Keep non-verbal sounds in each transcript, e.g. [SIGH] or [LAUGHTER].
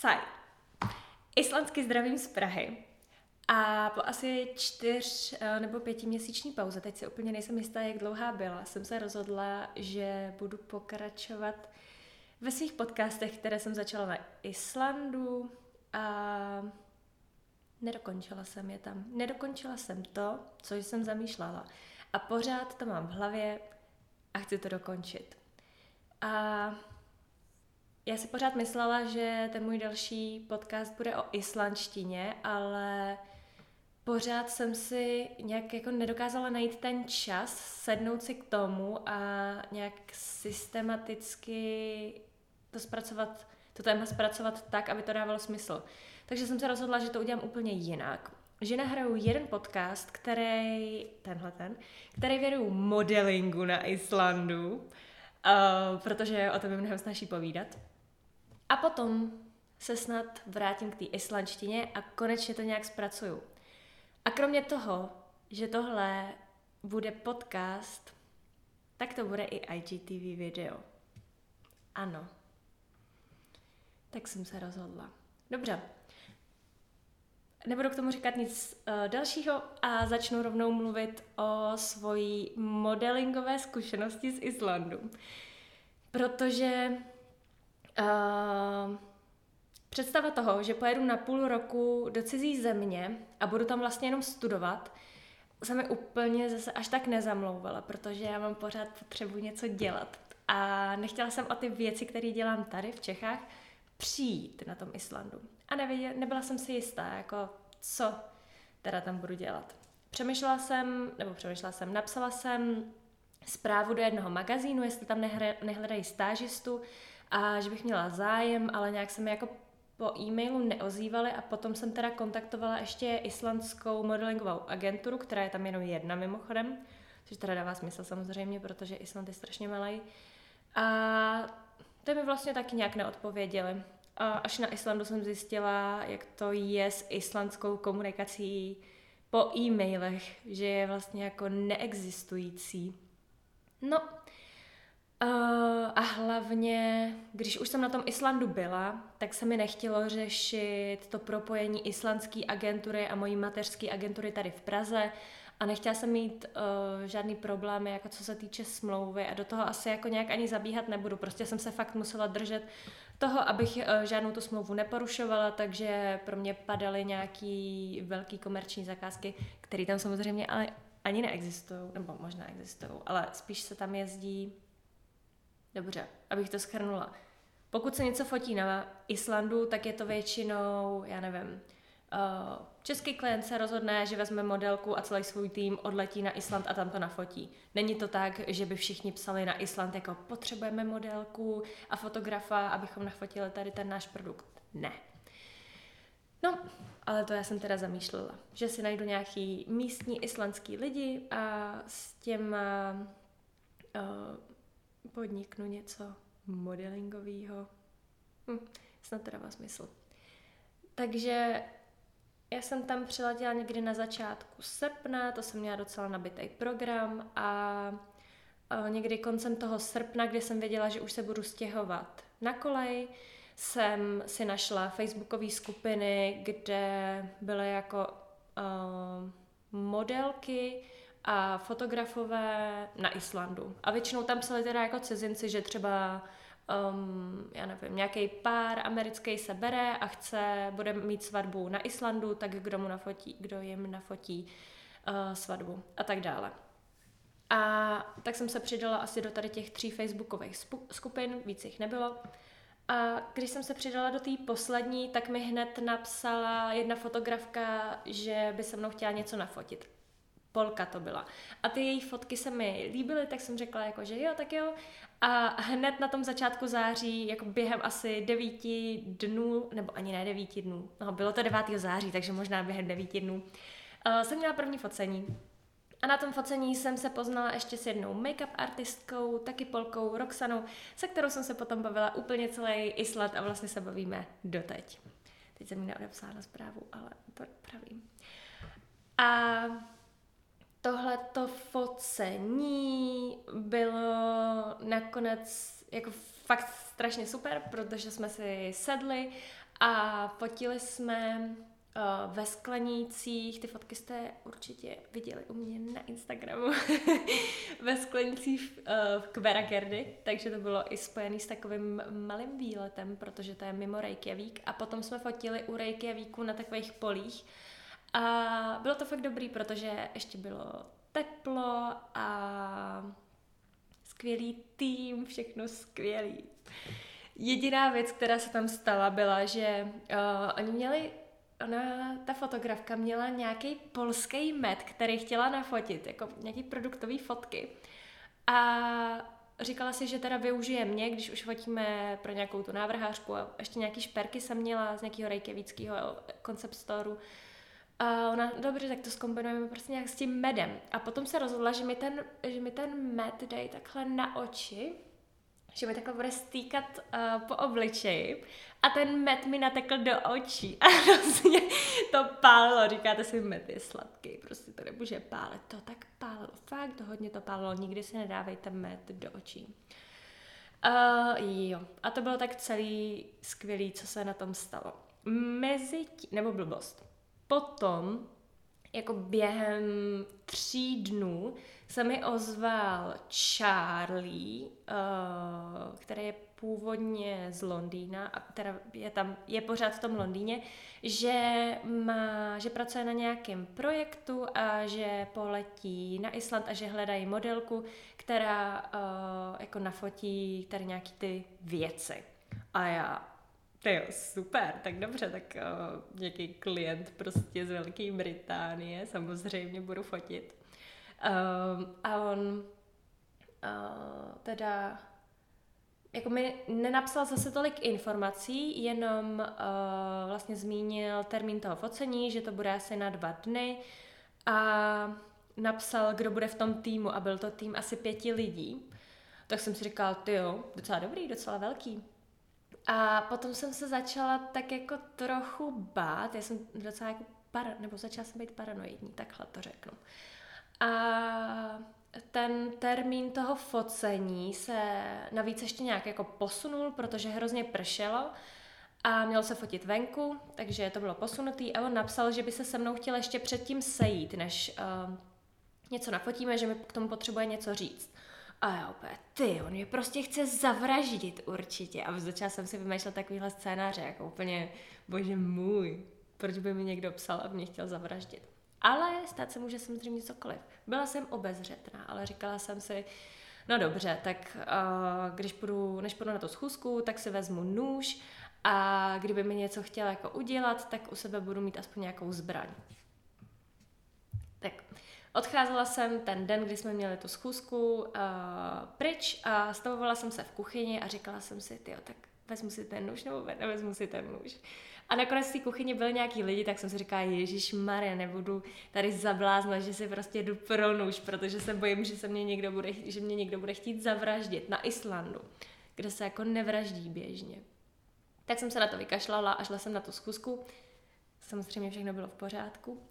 Saj. Islandsky zdravím z Prahy. A po asi čtyř eh, nebo pětiměsíční pauze, teď si úplně nejsem jistá, jak dlouhá byla, jsem se rozhodla, že budu pokračovat ve svých podcastech, které jsem začala na Islandu a nedokončila jsem je tam. Nedokončila jsem to, co jsem zamýšlela. A pořád to mám v hlavě a chci to dokončit. A já si pořád myslela, že ten můj další podcast bude o islandštině, ale pořád jsem si nějak jako nedokázala najít ten čas, sednout si k tomu a nějak systematicky to zpracovat, to téma zpracovat tak, aby to dávalo smysl. Takže jsem se rozhodla, že to udělám úplně jinak. Že nahraju jeden podcast, který, tenhle ten, který věnuju modelingu na Islandu, uh, protože o tom je mnohem snaží povídat. A potom se snad vrátím k té islandštině a konečně to nějak zpracuju. A kromě toho, že tohle bude podcast, tak to bude i IGTV video. Ano. Tak jsem se rozhodla. Dobře. Nebudu k tomu říkat nic uh, dalšího a začnu rovnou mluvit o svojí modelingové zkušenosti z Islandu. Protože uh, představa toho, že pojedu na půl roku do cizí země a budu tam vlastně jenom studovat, se mi úplně zase až tak nezamlouvala, protože já mám pořád potřebu něco dělat. A nechtěla jsem o ty věci, které dělám tady v Čechách, přijít na tom Islandu. A nevěděla, nebyla jsem si jistá, jako co teda tam budu dělat. Přemýšlela jsem, nebo přemýšlela jsem, napsala jsem zprávu do jednoho magazínu, jestli tam nehledají stážistu a že bych měla zájem, ale nějak se mi jako po e-mailu neozývali a potom jsem teda kontaktovala ještě islandskou modelingovou agenturu, která je tam jenom jedna mimochodem, což teda dává smysl samozřejmě, protože Island je strašně malý. A to mi vlastně taky nějak neodpověděli. A až na Islandu jsem zjistila, jak to je s islandskou komunikací po e-mailech, že je vlastně jako neexistující. No, Uh, a hlavně, když už jsem na tom Islandu byla, tak se mi nechtělo řešit to propojení islandské agentury a mojí mateřské agentury tady v Praze a nechtěla jsem mít uh, žádný problémy, jako co se týče smlouvy a do toho asi jako nějak ani zabíhat nebudu. Prostě jsem se fakt musela držet toho, abych uh, žádnou tu smlouvu neporušovala, takže pro mě padaly nějaký velký komerční zakázky, které tam samozřejmě ale ani neexistují, nebo možná existují, ale spíš se tam jezdí Dobře, abych to schrnula. Pokud se něco fotí na Islandu, tak je to většinou, já nevím, uh, český klient se rozhodne, že vezme modelku a celý svůj tým odletí na Island a tam to nafotí. Není to tak, že by všichni psali na Island jako potřebujeme modelku a fotografa, abychom nafotili tady ten náš produkt. Ne. No, ale to já jsem teda zamýšlela, že si najdu nějaký místní islandský lidi a s těma uh, podniknu něco modelingového. Hm, snad to dává smysl. Takže já jsem tam přiletěla někdy na začátku srpna, to jsem měla docela nabitý program a, někdy koncem toho srpna, kdy jsem věděla, že už se budu stěhovat na kolej, jsem si našla facebookové skupiny, kde byly jako uh, modelky, a fotografové na Islandu. A většinou tam psali teda jako cizinci, že třeba um, já nevím, nějaký pár americký se bere a chce, bude mít svatbu na Islandu, tak kdo mu nafotí, kdo jim nafotí uh, svatbu a tak dále. A tak jsem se přidala asi do tady těch tří facebookových skupin, víc jich nebylo. A když jsem se přidala do té poslední, tak mi hned napsala jedna fotografka, že by se mnou chtěla něco nafotit. Polka to byla. A ty její fotky se mi líbily, tak jsem řekla jako, že jo, tak jo. A hned na tom začátku září, jako během asi devíti dnů, nebo ani ne devíti dnů, no bylo to 9. září, takže možná během devíti dnů, uh, jsem měla první focení. A na tom focení jsem se poznala ještě s jednou make-up artistkou, taky Polkou, Roxanou, se kterou jsem se potom bavila úplně celý Island a vlastně se bavíme doteď. Teď jsem mi neodepsala zprávu, ale to pravím. A tohleto focení bylo nakonec jako fakt strašně super, protože jsme si sedli A fotili jsme uh, ve sklenících, ty fotky jste určitě viděli u mě na Instagramu, [LAUGHS] ve sklenících uh, v Kveragerdy, takže to bylo i spojené s takovým malým výletem, protože to je mimo Reykjavík. A potom jsme fotili u Reykjavíku na takových polích a bylo to fakt dobrý, protože ještě bylo teplo a skvělý tým, všechno skvělý. Jediná věc, která se tam stala, byla, že uh, oni měli ona, ta fotografka měla nějaký polský med, který chtěla nafotit, jako nějaký produktový fotky. A říkala si, že teda využije mě, když už fotíme pro nějakou tu návrhářku a ještě nějaký šperky jsem měla z nějakého rejkevického concept storeu. A ona, dobře, tak to zkombinujeme prostě nějak s tím medem. A potom se rozhodla, že mi ten, že mi ten med dají takhle na oči, že mi takhle bude stýkat uh, po obličeji a ten med mi natekl do očí [LAUGHS] a vlastně to pálilo. Říkáte si, med je sladký, prostě to nemůže pálit. To tak pálilo, fakt to hodně to pálilo. Nikdy si nedávejte med do očí. Uh, jo, a to bylo tak celý skvělý, co se na tom stalo. Mezi tí, nebo blbost. Potom, jako během tří dnů, se mi ozval Charlie, uh, který je původně z Londýna, a teda je tam, je pořád v tom Londýně, že má, že pracuje na nějakém projektu a že poletí na Island a že hledají modelku, která uh, jako nafotí tady nějaký ty věci. A já, to je super, tak dobře, tak uh, nějaký klient prostě z Velké Británie, samozřejmě budu fotit. Um, a on uh, teda jako mi nenapsal zase tolik informací, jenom uh, vlastně zmínil termín toho focení, že to bude asi na dva dny a napsal, kdo bude v tom týmu a byl to tým asi pěti lidí. Tak jsem si říkal, ty jo, docela dobrý, docela velký. A potom jsem se začala tak jako trochu bát, já jsem docela jako para, nebo začala jsem být paranoidní, takhle to řeknu. A ten termín toho focení se navíc ještě nějak jako posunul, protože hrozně pršelo a měl se fotit venku, takže to bylo posunutý a on napsal, že by se se mnou chtěl ještě předtím sejít, než uh, něco nafotíme, že mi k tomu potřebuje něco říct. A já opět, ty, on mě prostě chce zavraždit určitě. A začala jsem si vymýšlet takovýhle scénáře, jako úplně, bože můj, proč by mi někdo psal a mě chtěl zavraždit. Ale stát se může samozřejmě cokoliv. Byla jsem obezřetná, ale říkala jsem si, no dobře, tak uh, když půjdu, než půjdu na tu schůzku, tak si vezmu nůž a kdyby mi něco chtěla jako udělat, tak u sebe budu mít aspoň nějakou zbraň. Tak odcházela jsem ten den, kdy jsme měli tu schůzku uh, pryč a stavovala jsem se v kuchyni a říkala jsem si, ty tak vezmu si ten nůž nebo vezmu si ten nůž. A nakonec v té kuchyni byli nějaký lidi, tak jsem si říkala, Ježíš Maria, nebudu tady zablázna, že si prostě jdu pro nůž, protože se bojím, že, se mě někdo bude, že mě někdo bude chtít zavraždit na Islandu, kde se jako nevraždí běžně. Tak jsem se na to vykašlala a šla jsem na tu schůzku. Samozřejmě všechno bylo v pořádku.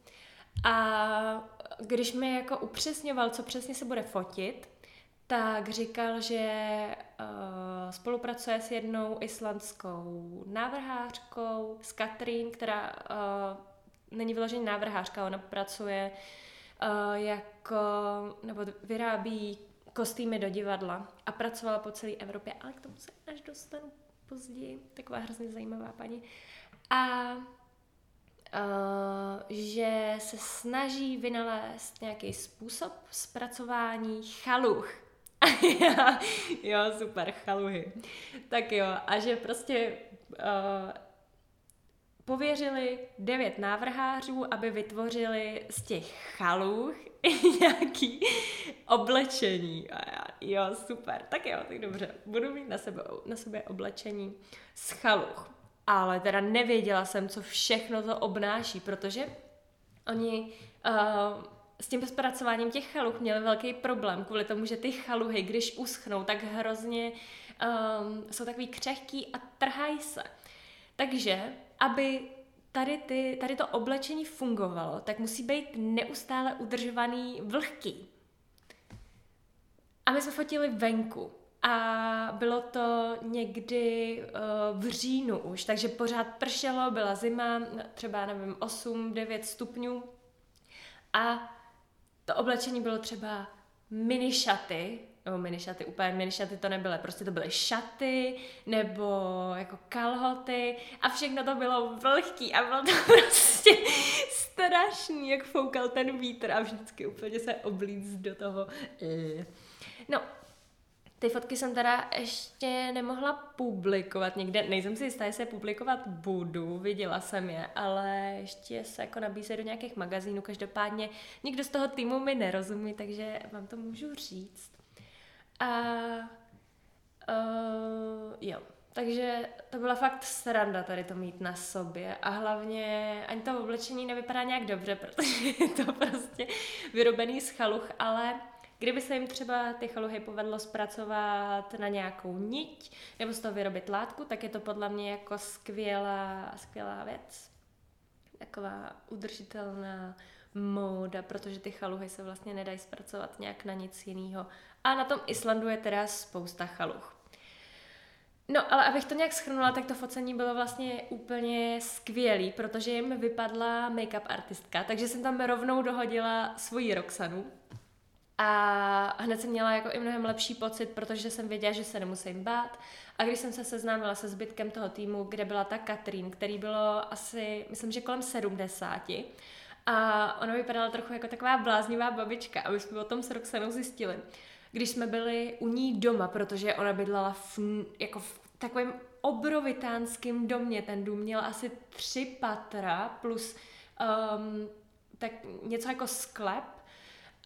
A když mi jako upřesňoval, co přesně se bude fotit, tak říkal, že uh, spolupracuje s jednou islandskou návrhářkou, s Katrin, která uh, není vyloženě návrhářka, ona pracuje uh, jako, nebo vyrábí kostýmy do divadla a pracovala po celé Evropě, ale k tomu se až dostanu později. Taková hrozně zajímavá paní. A že se snaží vynalézt nějaký způsob zpracování chaluch [LAUGHS] jo, super, chaluhy. Tak jo, a že prostě uh, pověřili devět návrhářů, aby vytvořili z těch chaluch [LAUGHS] nějaký oblečení. A já, jo, super, tak jo, tak dobře, budu mít na sebe, na sebe oblečení z chaluch. Ale teda nevěděla jsem, co všechno to obnáší, protože oni uh, s tím zpracováním těch chaluch měli velký problém kvůli tomu, že ty chaluhy, když uschnou, tak hrozně um, jsou takový křehký a trhají se. Takže, aby tady, ty, tady to oblečení fungovalo, tak musí být neustále udržovaný vlhký. A my jsme fotili venku. A bylo to někdy uh, v říjnu už, takže pořád pršelo, byla zima, třeba nevím, 8-9 stupňů a to oblečení bylo třeba mini šaty, nebo mini šaty, úplně mini šaty to nebyly, prostě to byly šaty, nebo jako kalhoty a všechno to bylo vlhký a bylo to [LAUGHS] prostě strašný, jak foukal ten vítr a vždycky úplně se oblíc do toho. No, ty fotky jsem teda ještě nemohla publikovat někde, nejsem si jistá, jestli je publikovat budu, viděla jsem je, ale ještě se jako nabízí do nějakých magazínů, každopádně nikdo z toho týmu mi nerozumí, takže vám to můžu říct. A uh, jo, takže to byla fakt sranda tady to mít na sobě. A hlavně ani to oblečení nevypadá nějak dobře, protože je to prostě vyrobený z chaluch, ale Kdyby se jim třeba ty chaluhy povedlo zpracovat na nějakou niť nebo z toho vyrobit látku, tak je to podle mě jako skvělá, skvělá věc. Taková udržitelná móda, protože ty chaluhy se vlastně nedají zpracovat nějak na nic jiného. A na tom Islandu je teda spousta chaluch. No, ale abych to nějak schrnula, tak to focení bylo vlastně úplně skvělý, protože jim vypadla make-up artistka, takže jsem tam rovnou dohodila svoji Roxanu, a hned jsem měla jako i mnohem lepší pocit, protože jsem věděla, že se nemusím bát. A když jsem se seznámila se zbytkem toho týmu, kde byla ta Katrín, který bylo asi, myslím, že kolem 70, a ona vypadala trochu jako taková bláznivá babička a my jsme o tom s Roxanou zjistili. Když jsme byli u ní doma, protože ona bydlela v, jako v takovém obrovitánském domě. Ten dům měl asi tři patra plus um, tak něco jako sklep.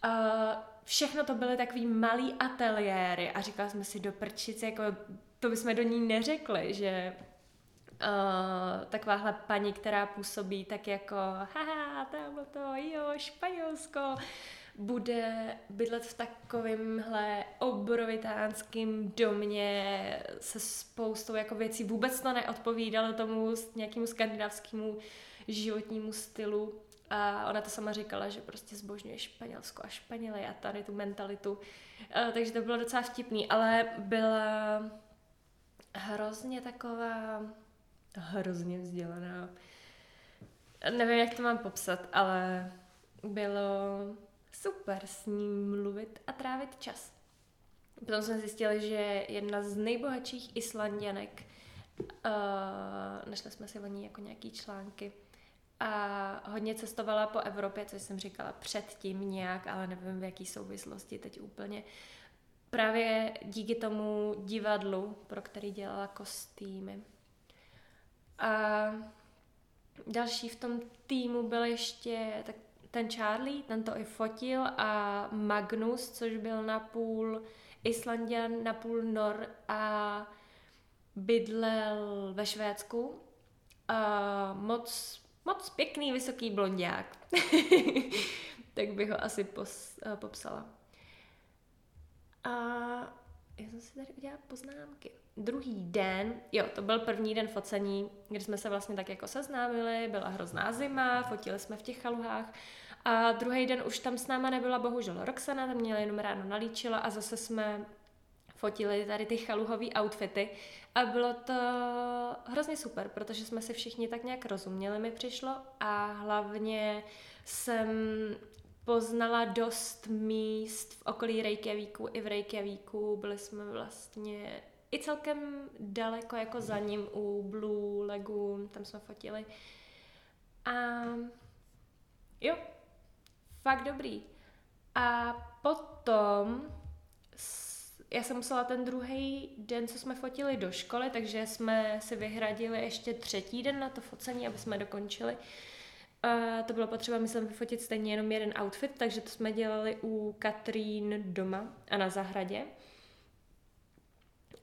Uh, všechno to byly takový malý ateliéry a říkali jsme si do prčice, jako to bychom do ní neřekli, že uh, takováhle paní, která působí tak jako haha, tamhle to, jo, Španělsko, bude bydlet v takovémhle obrovitánském domě se spoustou jako věcí. Vůbec to neodpovídalo tomu nějakému skandinávskému životnímu stylu. A ona to sama říkala, že prostě zbožňuje Španělsko a Španěly a tady tu mentalitu. A, takže to bylo docela vtipný, ale byla hrozně taková hrozně vzdělaná. Nevím, jak to mám popsat, ale bylo super s ním mluvit a trávit čas. Potom jsme zjistili, že jedna z nejbohatších Islandianek, uh, našli jsme si o ní jako nějaký články, a hodně cestovala po Evropě, což jsem říkala předtím nějak, ale nevím v jaký souvislosti teď úplně. Právě díky tomu divadlu, pro který dělala kostýmy. A další v tom týmu byl ještě tak ten Charlie, ten to i fotil a Magnus, což byl na půl Islandian, na půl Nor a bydlel ve Švédsku. A moc moc pěkný, vysoký blondiák. [LAUGHS] tak bych ho asi pos, uh, popsala. A já jsem si tady udělala poznámky. Druhý den, jo, to byl první den focení, kdy jsme se vlastně tak jako seznámili, byla hrozná zima, fotili jsme v těch chaluhách a druhý den už tam s náma nebyla bohužel Roxana, tam měla jenom ráno nalíčila a zase jsme fotili tady ty chaluhové outfity a bylo to hrozně super, protože jsme si všichni tak nějak rozuměli, mi přišlo a hlavně jsem poznala dost míst v okolí Reykjavíku i v Reykjavíku. Byli jsme vlastně i celkem daleko jako za ním u Blue Lagoon, tam jsme fotili. A jo, fakt dobrý. A potom já jsem musela ten druhý den, co jsme fotili do školy, takže jsme si vyhradili ještě třetí den na to focení, aby jsme dokončili. A to bylo potřeba, myslím, vyfotit stejně jenom jeden outfit, takže to jsme dělali u Katrín doma a na zahradě.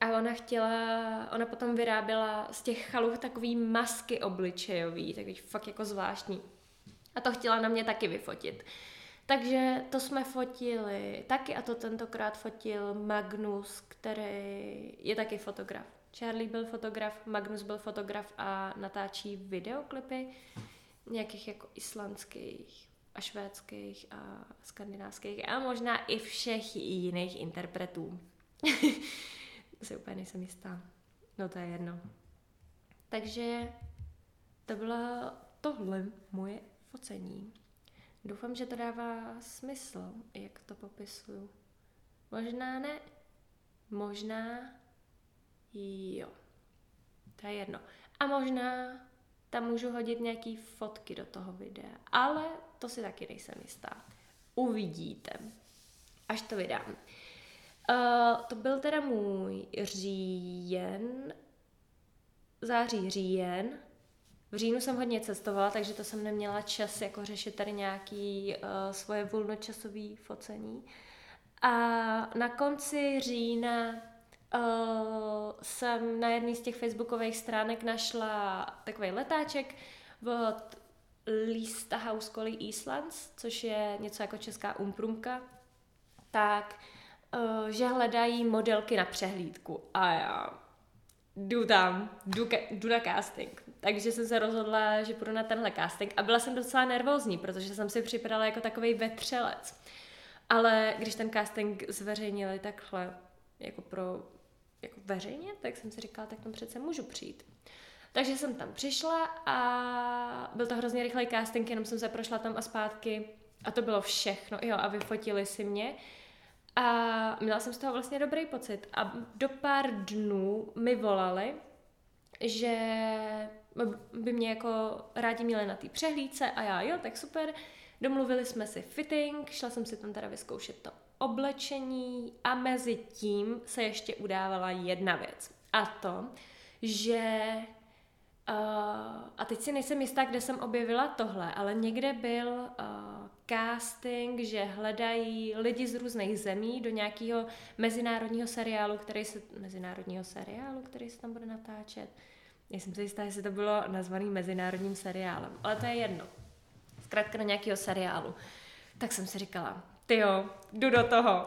A ona chtěla, ona potom vyráběla z těch chaluch takový masky obličejový, takový fakt jako zvláštní. A to chtěla na mě taky vyfotit. Takže to jsme fotili taky a to tentokrát fotil Magnus, který je taky fotograf. Charlie byl fotograf, Magnus byl fotograf a natáčí videoklipy nějakých jako islandských a švédských a skandinávských a možná i všech jiných interpretů. [LAUGHS] si úplně nejsem jistá. No to je jedno. Takže to bylo tohle moje focení. Doufám, že to dává smysl, jak to popisuju. Možná ne, možná jo. To je jedno. A možná tam můžu hodit nějaký fotky do toho videa, ale to si taky nejsem jistá. Uvidíte, až to vydám. Uh, to byl teda můj říjen, září říjen. V říjnu jsem hodně cestovala, takže to jsem neměla čas jako řešit tady nějaký uh, svoje volnočasové focení. A na konci října uh, jsem na jedné z těch facebookových stránek našla takový letáček od Lista House Collie Islands, což je něco jako česká umprumka, tak uh, že hledají modelky na přehlídku. A já jdu tam, jdu, jdu na casting. Takže jsem se rozhodla, že půjdu na tenhle casting a byla jsem docela nervózní, protože jsem si připadala jako takový vetřelec. Ale když ten casting zveřejnili takhle, jako pro jako veřejně, tak jsem si říkala, tak tam přece můžu přijít. Takže jsem tam přišla a byl to hrozně rychlej casting, jenom jsem se prošla tam a zpátky a to bylo všechno. Jo, a vyfotili si mě. A měla jsem z toho vlastně dobrý pocit. A do pár dnů mi volali, že by mě jako rádi měli na té přehlídce a já jo, tak super. Domluvili jsme si fitting, šla jsem si tam teda vyzkoušet to oblečení a mezi tím se ještě udávala jedna věc. A to, že uh, a teď si nejsem jistá, kde jsem objevila tohle, ale někde byl uh, casting, že hledají lidi z různých zemí do nějakého mezinárodního seriálu, který se, mezinárodního seriálu, který se tam bude natáčet. Nejsem si jistá, jestli to bylo nazvaný mezinárodním seriálem, ale to je jedno. Zkrátka do nějakého seriálu. Tak jsem si říkala, ty jo, jdu do toho.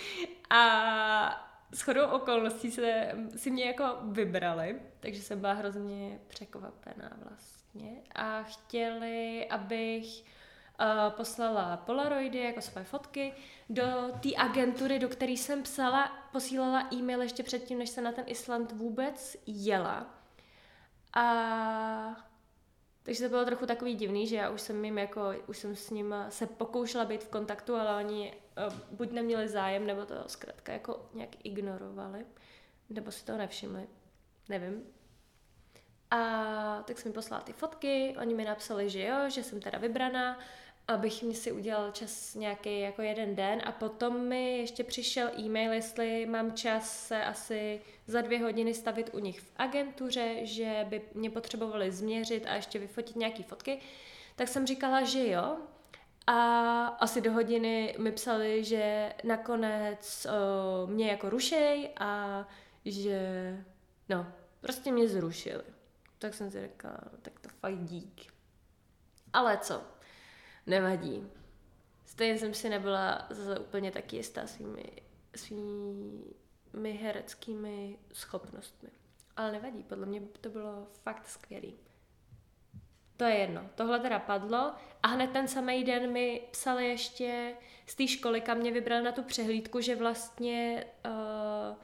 [LAUGHS] a s chodou okolností se, si mě jako vybrali, takže jsem byla hrozně překvapená vlastně. A chtěli, abych uh, poslala polaroidy jako své fotky do té agentury, do které jsem psala, posílala e-mail ještě předtím, než se na ten Island vůbec jela. A takže to bylo trochu takový divný, že já už jsem jim jako, už jsem s ním se pokoušela být v kontaktu, ale oni uh, buď neměli zájem, nebo to zkrátka jako nějak ignorovali, nebo si toho nevšimli, nevím. A tak jsem mi poslala ty fotky, oni mi napsali, že jo, že jsem teda vybraná, abych mi si udělal čas nějaký jako jeden den a potom mi ještě přišel e-mail, jestli mám čas se asi za dvě hodiny stavit u nich v agentuře, že by mě potřebovali změřit a ještě vyfotit nějaký fotky, tak jsem říkala, že jo. A asi do hodiny mi psali, že nakonec uh, mě jako rušej a že no, prostě mě zrušili. Tak jsem si řekla, tak to fakt dík. Ale co, nevadí. Stejně jsem si nebyla zase úplně taky jistá svými, svými hereckými schopnostmi. Ale nevadí, podle mě to bylo fakt skvělý. To je jedno. Tohle teda padlo a hned ten samý den mi psali ještě z té školy, kam mě vybral na tu přehlídku, že vlastně uh,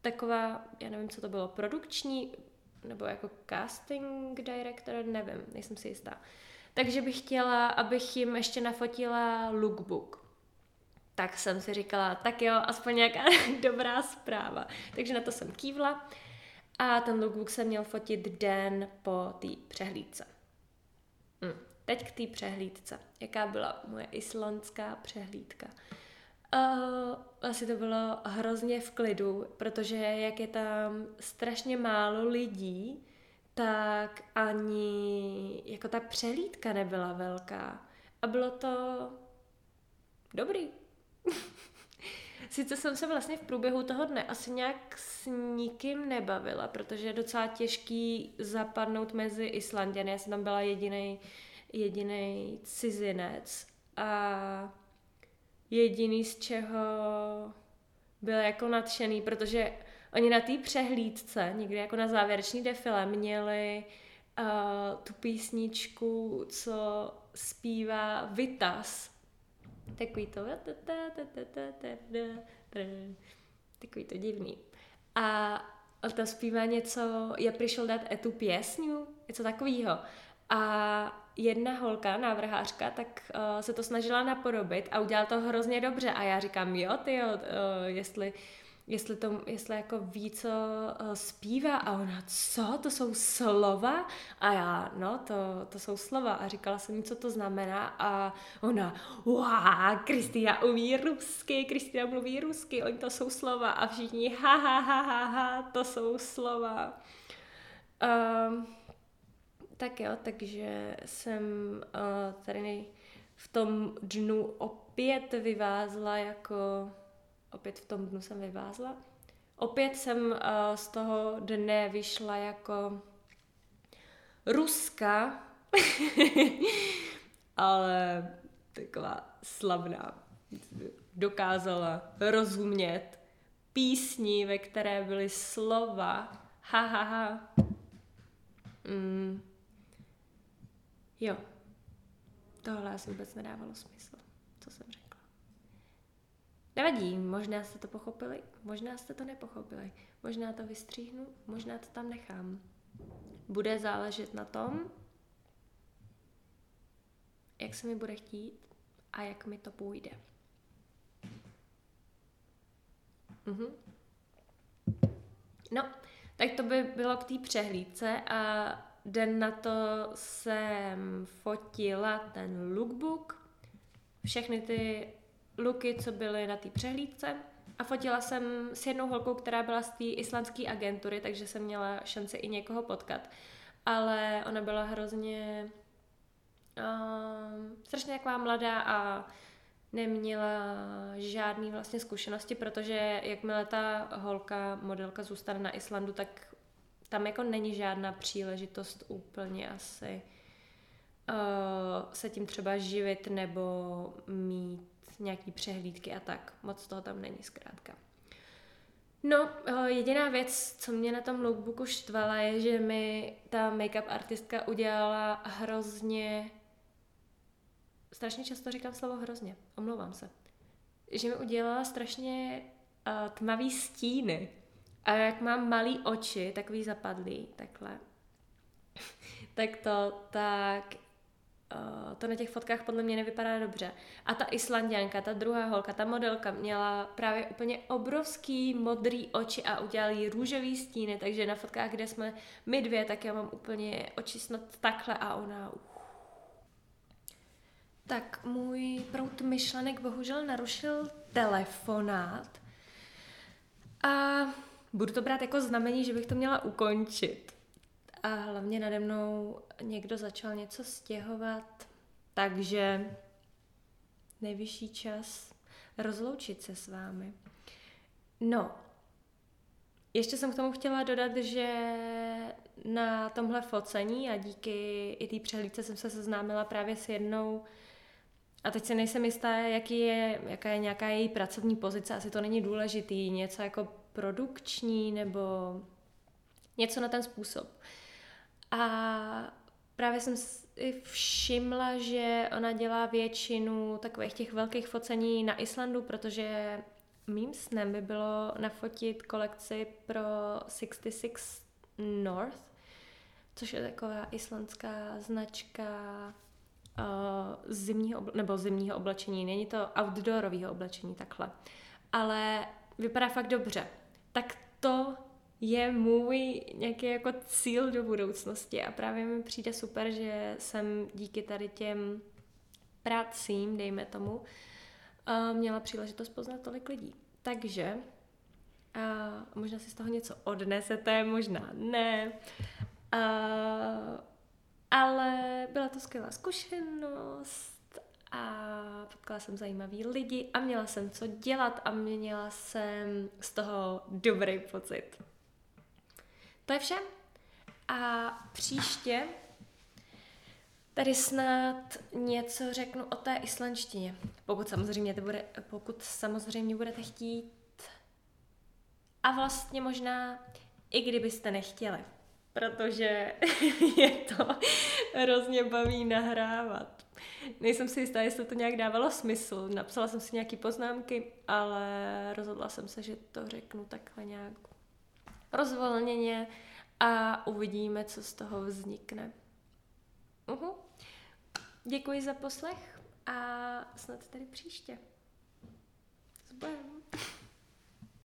taková, já nevím, co to bylo, produkční, nebo jako casting director, nevím, nejsem si jistá. Takže bych chtěla, abych jim ještě nafotila lookbook. Tak jsem si říkala, tak jo, aspoň nějaká [LAUGHS] dobrá zpráva. Takže na to jsem kývla a ten lookbook jsem měl fotit den po té přehlídce. Hm. Teď k té přehlídce. Jaká byla moje islandská přehlídka? Uh, asi to bylo hrozně v klidu, protože jak je tam strašně málo lidí, tak ani jako ta přehlídka nebyla velká. A bylo to dobrý. [LAUGHS] Sice jsem se vlastně v průběhu toho dne asi nějak s nikým nebavila, protože je docela těžký zapadnout mezi Islanděny. Já jsem tam byla jediný jediný cizinec a jediný z čeho byl jako nadšený, protože Oni na té přehlídce, někdy jako na závěrečný defile, měli uh, tu písničku, co zpívá Vitas. Takový to takový to divný. a ta zpívá něco, já přišel dát etu pěsňu, něco takového. A jedna holka, návrhářka, tak uh, se to snažila napodobit a udělala to hrozně dobře. A já říkám, jo, ty jo, uh, jestli jestli, to, jestli jako ví, co uh, zpívá a ona, co, to jsou slova? A já, no, to, to jsou slova a říkala jsem jí, co to znamená a ona, wow, Kristýna umí rusky, Kristýna mluví rusky, oni to jsou slova a všichni, ha, ha, ha, ha, ha, to jsou slova. Um, tak jo, takže jsem uh, tady v tom dnu opět vyvázla jako opět v tom dnu jsem vyvázla. Opět jsem uh, z toho dne vyšla jako Ruska, [LAUGHS] ale taková slavná. Dokázala rozumět písni, ve které byly slova. Ha, ha, ha. Mm. Jo. Tohle asi vůbec nedávalo smysl, co jsem řekla. Nevadí, možná jste to pochopili, možná jste to nepochopili, možná to vystříhnu, možná to tam nechám. Bude záležet na tom, jak se mi bude chtít a jak mi to půjde. Mhm. No, tak to by bylo k té přehlídce a den na to jsem fotila ten lookbook, všechny ty luky, co byly na té přehlídce. A fotila jsem s jednou holkou, která byla z té islandské agentury, takže jsem měla šanci i někoho potkat. Ale ona byla hrozně uh, strašně taková mladá a neměla žádný vlastně zkušenosti, protože jakmile ta holka, modelka zůstane na Islandu, tak tam jako není žádná příležitost úplně asi uh, se tím třeba živit nebo mít nějaký přehlídky a tak. Moc toho tam není zkrátka. No, eh, jediná věc, co mě na tom lookbooku štvala, je, že mi ta make-up artistka udělala hrozně... Strašně často říkám slovo hrozně, omlouvám se. Že mi udělala strašně uh, tmavý stíny. A jak mám malý oči, takový zapadlý, takhle, [LAUGHS] tak to, tak uh, to na těch fotkách podle mě nevypadá dobře. A ta Islandianka, ta druhá holka, ta modelka měla právě úplně obrovský modrý oči a udělali růžový stíny, takže na fotkách, kde jsme my dvě, tak já mám úplně oči snad takhle a ona... Uh. Tak můj prout myšlenek bohužel narušil telefonát a budu to brát jako znamení, že bych to měla ukončit a hlavně nade mnou někdo začal něco stěhovat, takže nejvyšší čas rozloučit se s vámi. No, ještě jsem k tomu chtěla dodat, že na tomhle focení a díky i té přehlídce jsem se seznámila právě s jednou a teď se nejsem jistá, jaký je, jaká je nějaká její pracovní pozice, asi to není důležitý, něco jako produkční nebo něco na ten způsob. A právě jsem si všimla, že ona dělá většinu takových těch velkých focení na Islandu, protože mým snem by bylo nafotit kolekci pro 66 North, což je taková islandská značka uh, zimního, nebo zimního oblečení. Není to outdoorového oblečení takhle. Ale vypadá fakt dobře. Tak to je můj nějaký jako cíl do budoucnosti a právě mi přijde super, že jsem díky tady těm pracím, dejme tomu, měla příležitost poznat tolik lidí. Takže a možná si z toho něco odnesete, možná ne. A, ale byla to skvělá zkušenost a potkala jsem zajímavý lidi a měla jsem co dělat a měla jsem z toho dobrý pocit. To je vše. A příště tady snad něco řeknu o té islandštině. Pokud samozřejmě, to bude, pokud samozřejmě budete chtít. A vlastně možná i kdybyste nechtěli. Protože [LAUGHS] je to hrozně baví nahrávat nejsem si jistá, jestli to nějak dávalo smysl. Napsala jsem si nějaké poznámky, ale rozhodla jsem se, že to řeknu takhle nějak rozvolněně a uvidíme, co z toho vznikne. Uhu. Děkuji za poslech a snad tady příště. S